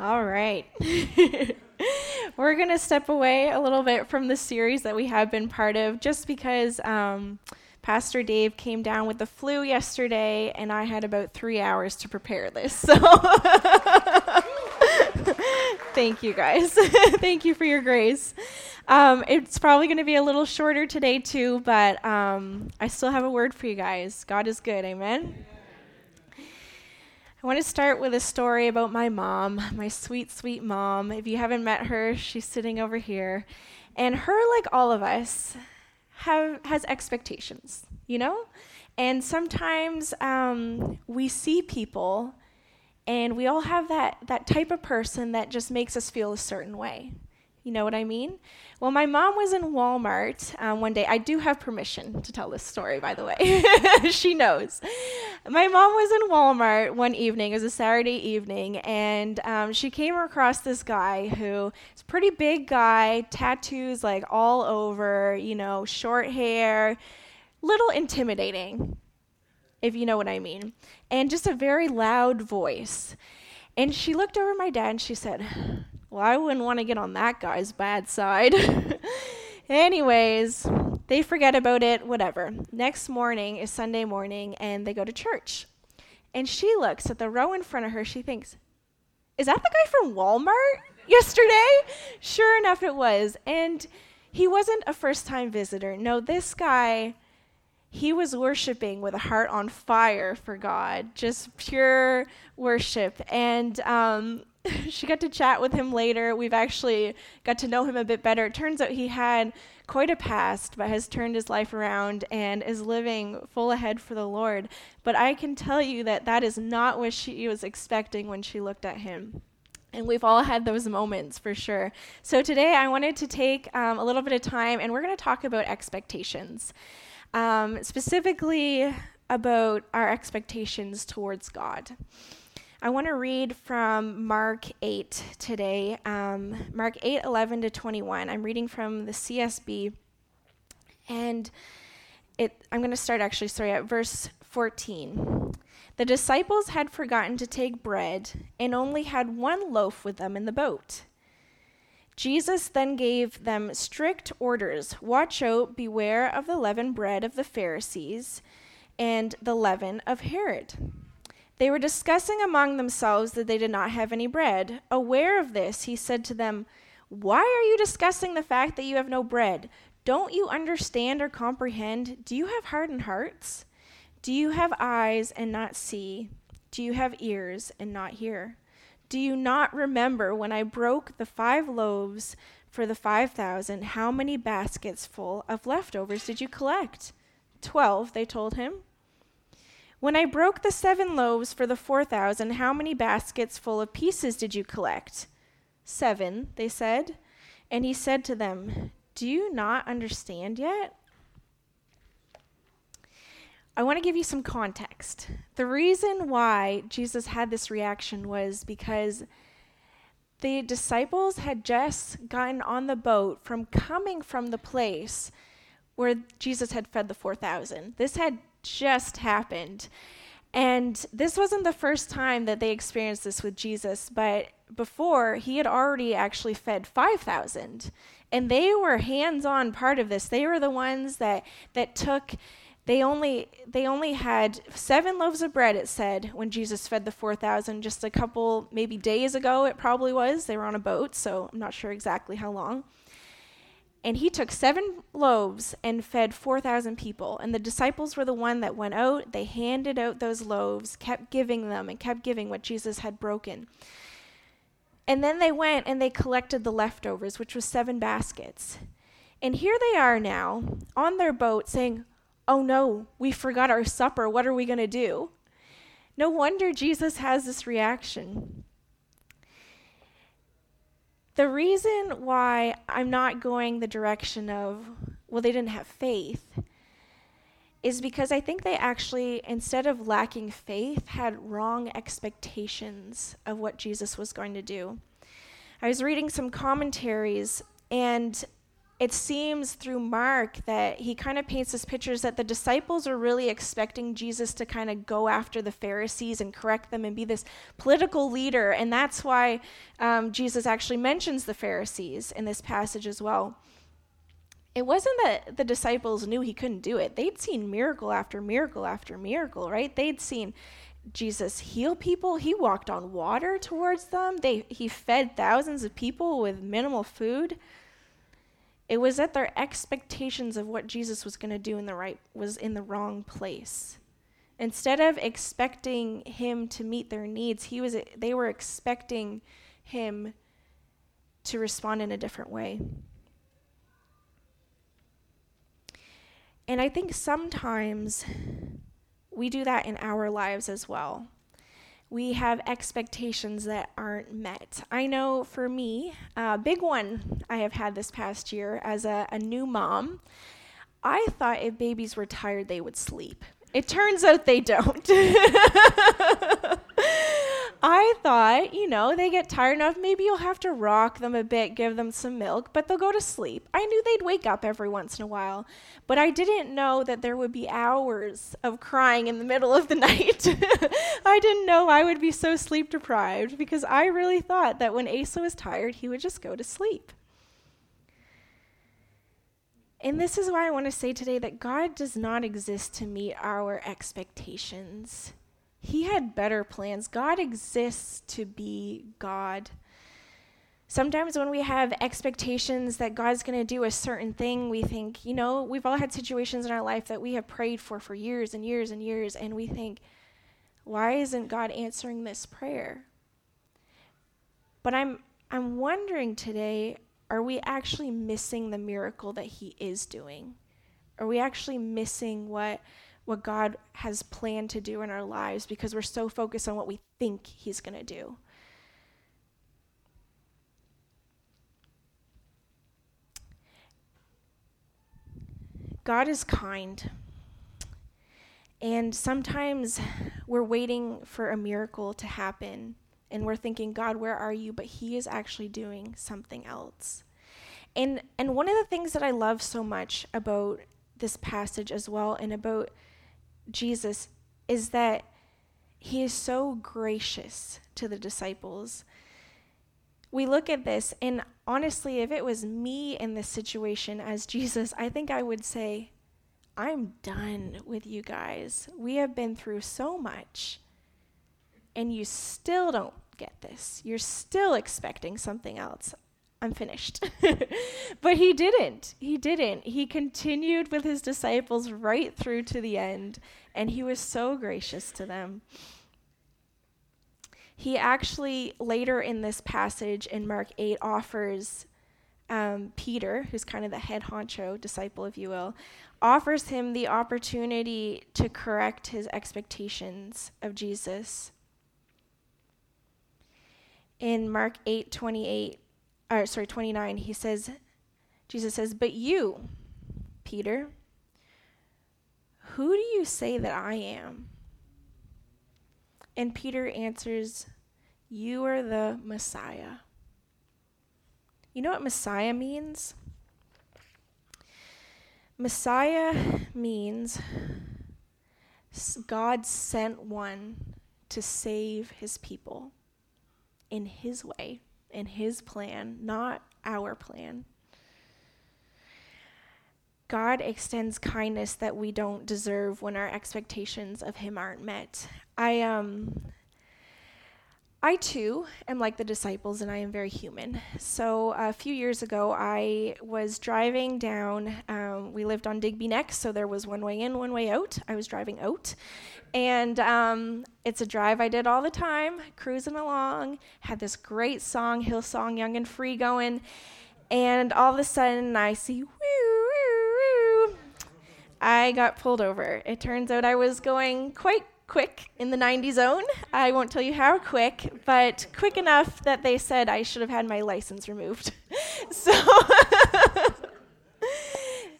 All right. We're going to step away a little bit from the series that we have been part of just because um, Pastor Dave came down with the flu yesterday and I had about three hours to prepare this. So thank you guys. thank you for your grace. Um, it's probably going to be a little shorter today too, but um, I still have a word for you guys. God is good. Amen. I want to start with a story about my mom, my sweet, sweet mom. If you haven't met her, she's sitting over here. And her, like all of us, have has expectations, you know? And sometimes um, we see people and we all have that, that type of person that just makes us feel a certain way. You know what I mean? Well, my mom was in Walmart um, one day. I do have permission to tell this story, by the way. she knows. My mom was in Walmart one evening. It was a Saturday evening, and um, she came across this guy who is a pretty big guy, tattoos like all over, you know, short hair, little intimidating, if you know what I mean, and just a very loud voice. And she looked over my dad and she said, well, I wouldn't want to get on that guy's bad side. Anyways, they forget about it, whatever. Next morning is Sunday morning, and they go to church. And she looks at the row in front of her. She thinks, Is that the guy from Walmart yesterday? Sure enough, it was. And he wasn't a first time visitor. No, this guy, he was worshiping with a heart on fire for God, just pure worship. And um, she got to chat with him later. We've actually got to know him a bit better. It turns out he had quite a past, but has turned his life around and is living full ahead for the Lord. But I can tell you that that is not what she was expecting when she looked at him. And we've all had those moments for sure. So today I wanted to take um, a little bit of time and we're going to talk about expectations. Um, specifically, about our expectations towards God. I want to read from Mark 8 today, um, Mark 8, 11 to 21. I'm reading from the CSB, and it, I'm going to start actually, sorry, at verse 14. The disciples had forgotten to take bread and only had one loaf with them in the boat. Jesus then gave them strict orders Watch out, beware of the leavened bread of the Pharisees and the leaven of Herod. They were discussing among themselves that they did not have any bread. Aware of this, he said to them, Why are you discussing the fact that you have no bread? Don't you understand or comprehend? Do you have hardened hearts? Do you have eyes and not see? Do you have ears and not hear? Do you not remember when I broke the five loaves for the five thousand? How many baskets full of leftovers did you collect? Twelve, they told him. When I broke the seven loaves for the four thousand, how many baskets full of pieces did you collect? Seven, they said. And he said to them, Do you not understand yet? I want to give you some context. The reason why Jesus had this reaction was because the disciples had just gotten on the boat from coming from the place where Jesus had fed the 4,000. This had just happened. And this wasn't the first time that they experienced this with Jesus, but before he had already actually fed 5,000. And they were hands-on part of this. They were the ones that that took they only they only had 7 loaves of bread it said when Jesus fed the 4,000 just a couple maybe days ago it probably was. They were on a boat, so I'm not sure exactly how long. And he took seven loaves and fed 4,000 people. And the disciples were the one that went out, they handed out those loaves, kept giving them, and kept giving what Jesus had broken. And then they went and they collected the leftovers, which was seven baskets. And here they are now on their boat saying, Oh no, we forgot our supper. What are we going to do? No wonder Jesus has this reaction. The reason why I'm not going the direction of, well, they didn't have faith, is because I think they actually, instead of lacking faith, had wrong expectations of what Jesus was going to do. I was reading some commentaries, and it seems through Mark that he kind of paints this pictures that the disciples are really expecting Jesus to kind of go after the Pharisees and correct them and be this political leader. And that's why um, Jesus actually mentions the Pharisees in this passage as well. It wasn't that the disciples knew he couldn't do it. They'd seen miracle after miracle after miracle, right? They'd seen Jesus heal people. He walked on water towards them. They, he fed thousands of people with minimal food. It was that their expectations of what Jesus was going to do in the right was in the wrong place. Instead of expecting him to meet their needs, he was they were expecting him to respond in a different way. And I think sometimes we do that in our lives as well we have expectations that aren't met. I know for me, a big one I have had this past year as a, a new mom, I thought if babies were tired, they would sleep. It turns out they don't. I thought, you know, they get tired enough, maybe you'll have to rock them a bit, give them some milk, but they'll go to sleep. I knew they'd wake up every once in a while, but I didn't know that there would be hours of crying in the middle of the night. I didn't know I would be so sleep deprived because I really thought that when Asa was tired, he would just go to sleep. And this is why I want to say today that God does not exist to meet our expectations. He had better plans. God exists to be God. Sometimes when we have expectations that God's going to do a certain thing, we think, you know, we've all had situations in our life that we have prayed for for years and years and years, and we think, why isn't God answering this prayer? But I'm I'm wondering today, are we actually missing the miracle that he is doing? Are we actually missing what what God has planned to do in our lives because we're so focused on what we think He's going to do. God is kind. And sometimes we're waiting for a miracle to happen and we're thinking, God, where are you? But He is actually doing something else. And and one of the things that I love so much about this passage as well and about Jesus is that he is so gracious to the disciples. We look at this, and honestly, if it was me in this situation as Jesus, I think I would say, I'm done with you guys. We have been through so much, and you still don't get this. You're still expecting something else. I'm finished. but he didn't. He didn't. He continued with his disciples right through to the end, and he was so gracious to them. He actually, later in this passage in Mark 8, offers um, Peter, who's kind of the head honcho disciple, if you will, offers him the opportunity to correct his expectations of Jesus. In Mark 8 28, or sorry, 29, he says, Jesus says, But you, Peter, who do you say that I am? And Peter answers, You are the Messiah. You know what Messiah means? Messiah means God sent one to save his people in his way in His plan, not our plan. God extends kindness that we don't deserve when our expectations of Him aren't met. I um I too am like the disciples and I am very human. So a few years ago, I was driving down. Um, we lived on Digby Neck, so there was one way in, one way out. I was driving out. And um, it's a drive I did all the time, cruising along, had this great song, Hillsong Young and Free going. And all of a sudden, I see, woo. I got pulled over. It turns out I was going quite quick in the 90 zone. I won't tell you how quick, but quick enough that they said I should have had my license removed. so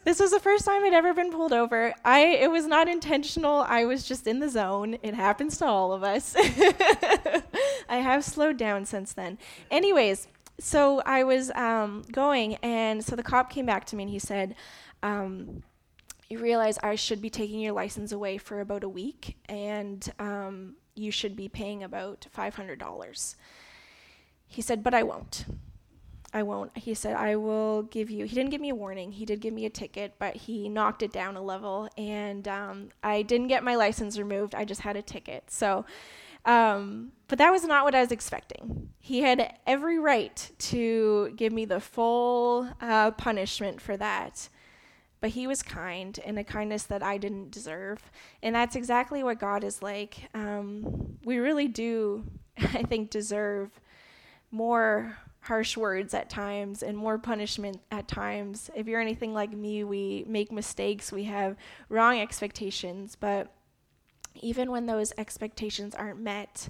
this was the first time I'd ever been pulled over. I it was not intentional. I was just in the zone. It happens to all of us. I have slowed down since then. Anyways, so I was um, going, and so the cop came back to me and he said, um, You realize I should be taking your license away for about a week, and um, you should be paying about $500. He said, But I won't. I won't. He said, I will give you. He didn't give me a warning. He did give me a ticket, but he knocked it down a level. And um, I didn't get my license removed. I just had a ticket. So, um, but that was not what I was expecting. He had every right to give me the full uh, punishment for that. But he was kind in a kindness that I didn't deserve. And that's exactly what God is like. Um, we really do, I think, deserve more harsh words at times and more punishment at times. If you're anything like me, we make mistakes, we have wrong expectations, but even when those expectations aren't met,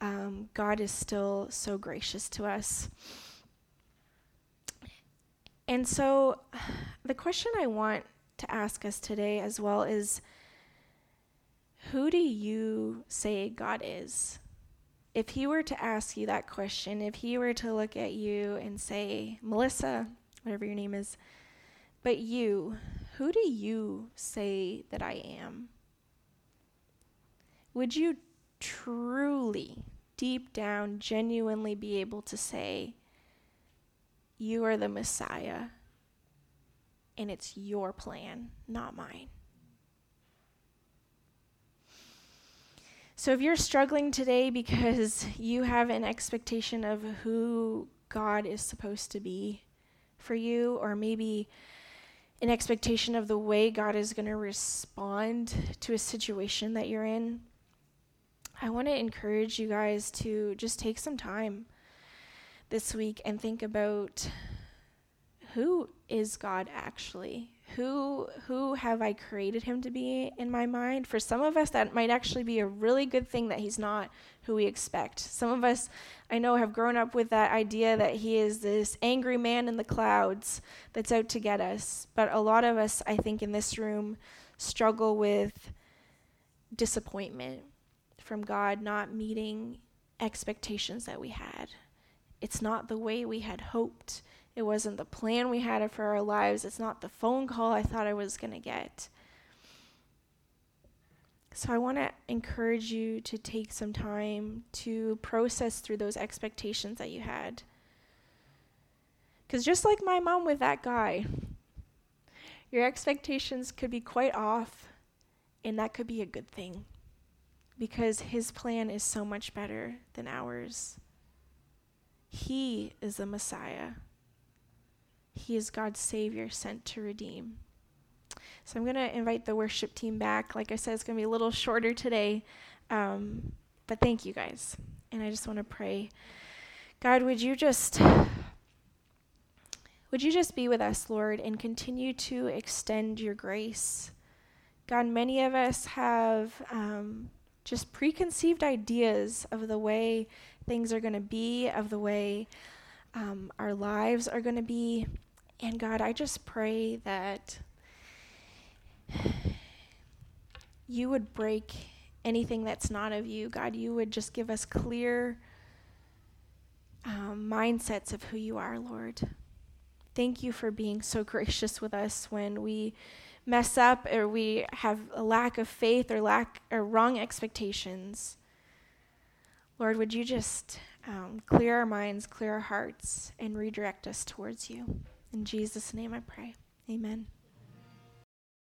um, God is still so gracious to us. And so, the question I want to ask us today as well is who do you say God is? if he were to ask you that question, if he were to look at you and say, Melissa, whatever your name is, but you, who do you say that I am? Would you truly, deep down, genuinely be able to say, You are the Messiah, and it's your plan, not mine? So if you're struggling today because you have an expectation of who God is supposed to be for you, or maybe an expectation of the way God is going to respond to a situation that you're in, I want to encourage you guys to just take some time this week and think about who is God actually? who who have I created him to be in my mind? For some of us that might actually be a really good thing that he's not who we expect. Some of us I know have grown up with that idea that he is this angry man in the clouds that's out to get us. But a lot of us I think in this room struggle with disappointment from God not meeting expectations that we had. It's not the way we had hoped. It wasn't the plan we had for our lives. It's not the phone call I thought I was going to get. So I want to encourage you to take some time to process through those expectations that you had. Because just like my mom with that guy, your expectations could be quite off, and that could be a good thing because his plan is so much better than ours. He is the Messiah. He is God's Savior sent to redeem. So I'm going to invite the worship team back. Like I said, it's going to be a little shorter today. Um, but thank you guys. And I just want to pray. God, would you just would you just be with us, Lord, and continue to extend your grace? God, many of us have um, just preconceived ideas of the way things are going to be, of the way um, our lives are going to be. And God, I just pray that you would break anything that's not of you. God, you would just give us clear um, mindsets of who you are, Lord. Thank you for being so gracious with us when we mess up or we have a lack of faith or lack or wrong expectations. Lord, would you just um, clear our minds, clear our hearts, and redirect us towards you? In Jesus' name I pray. Amen.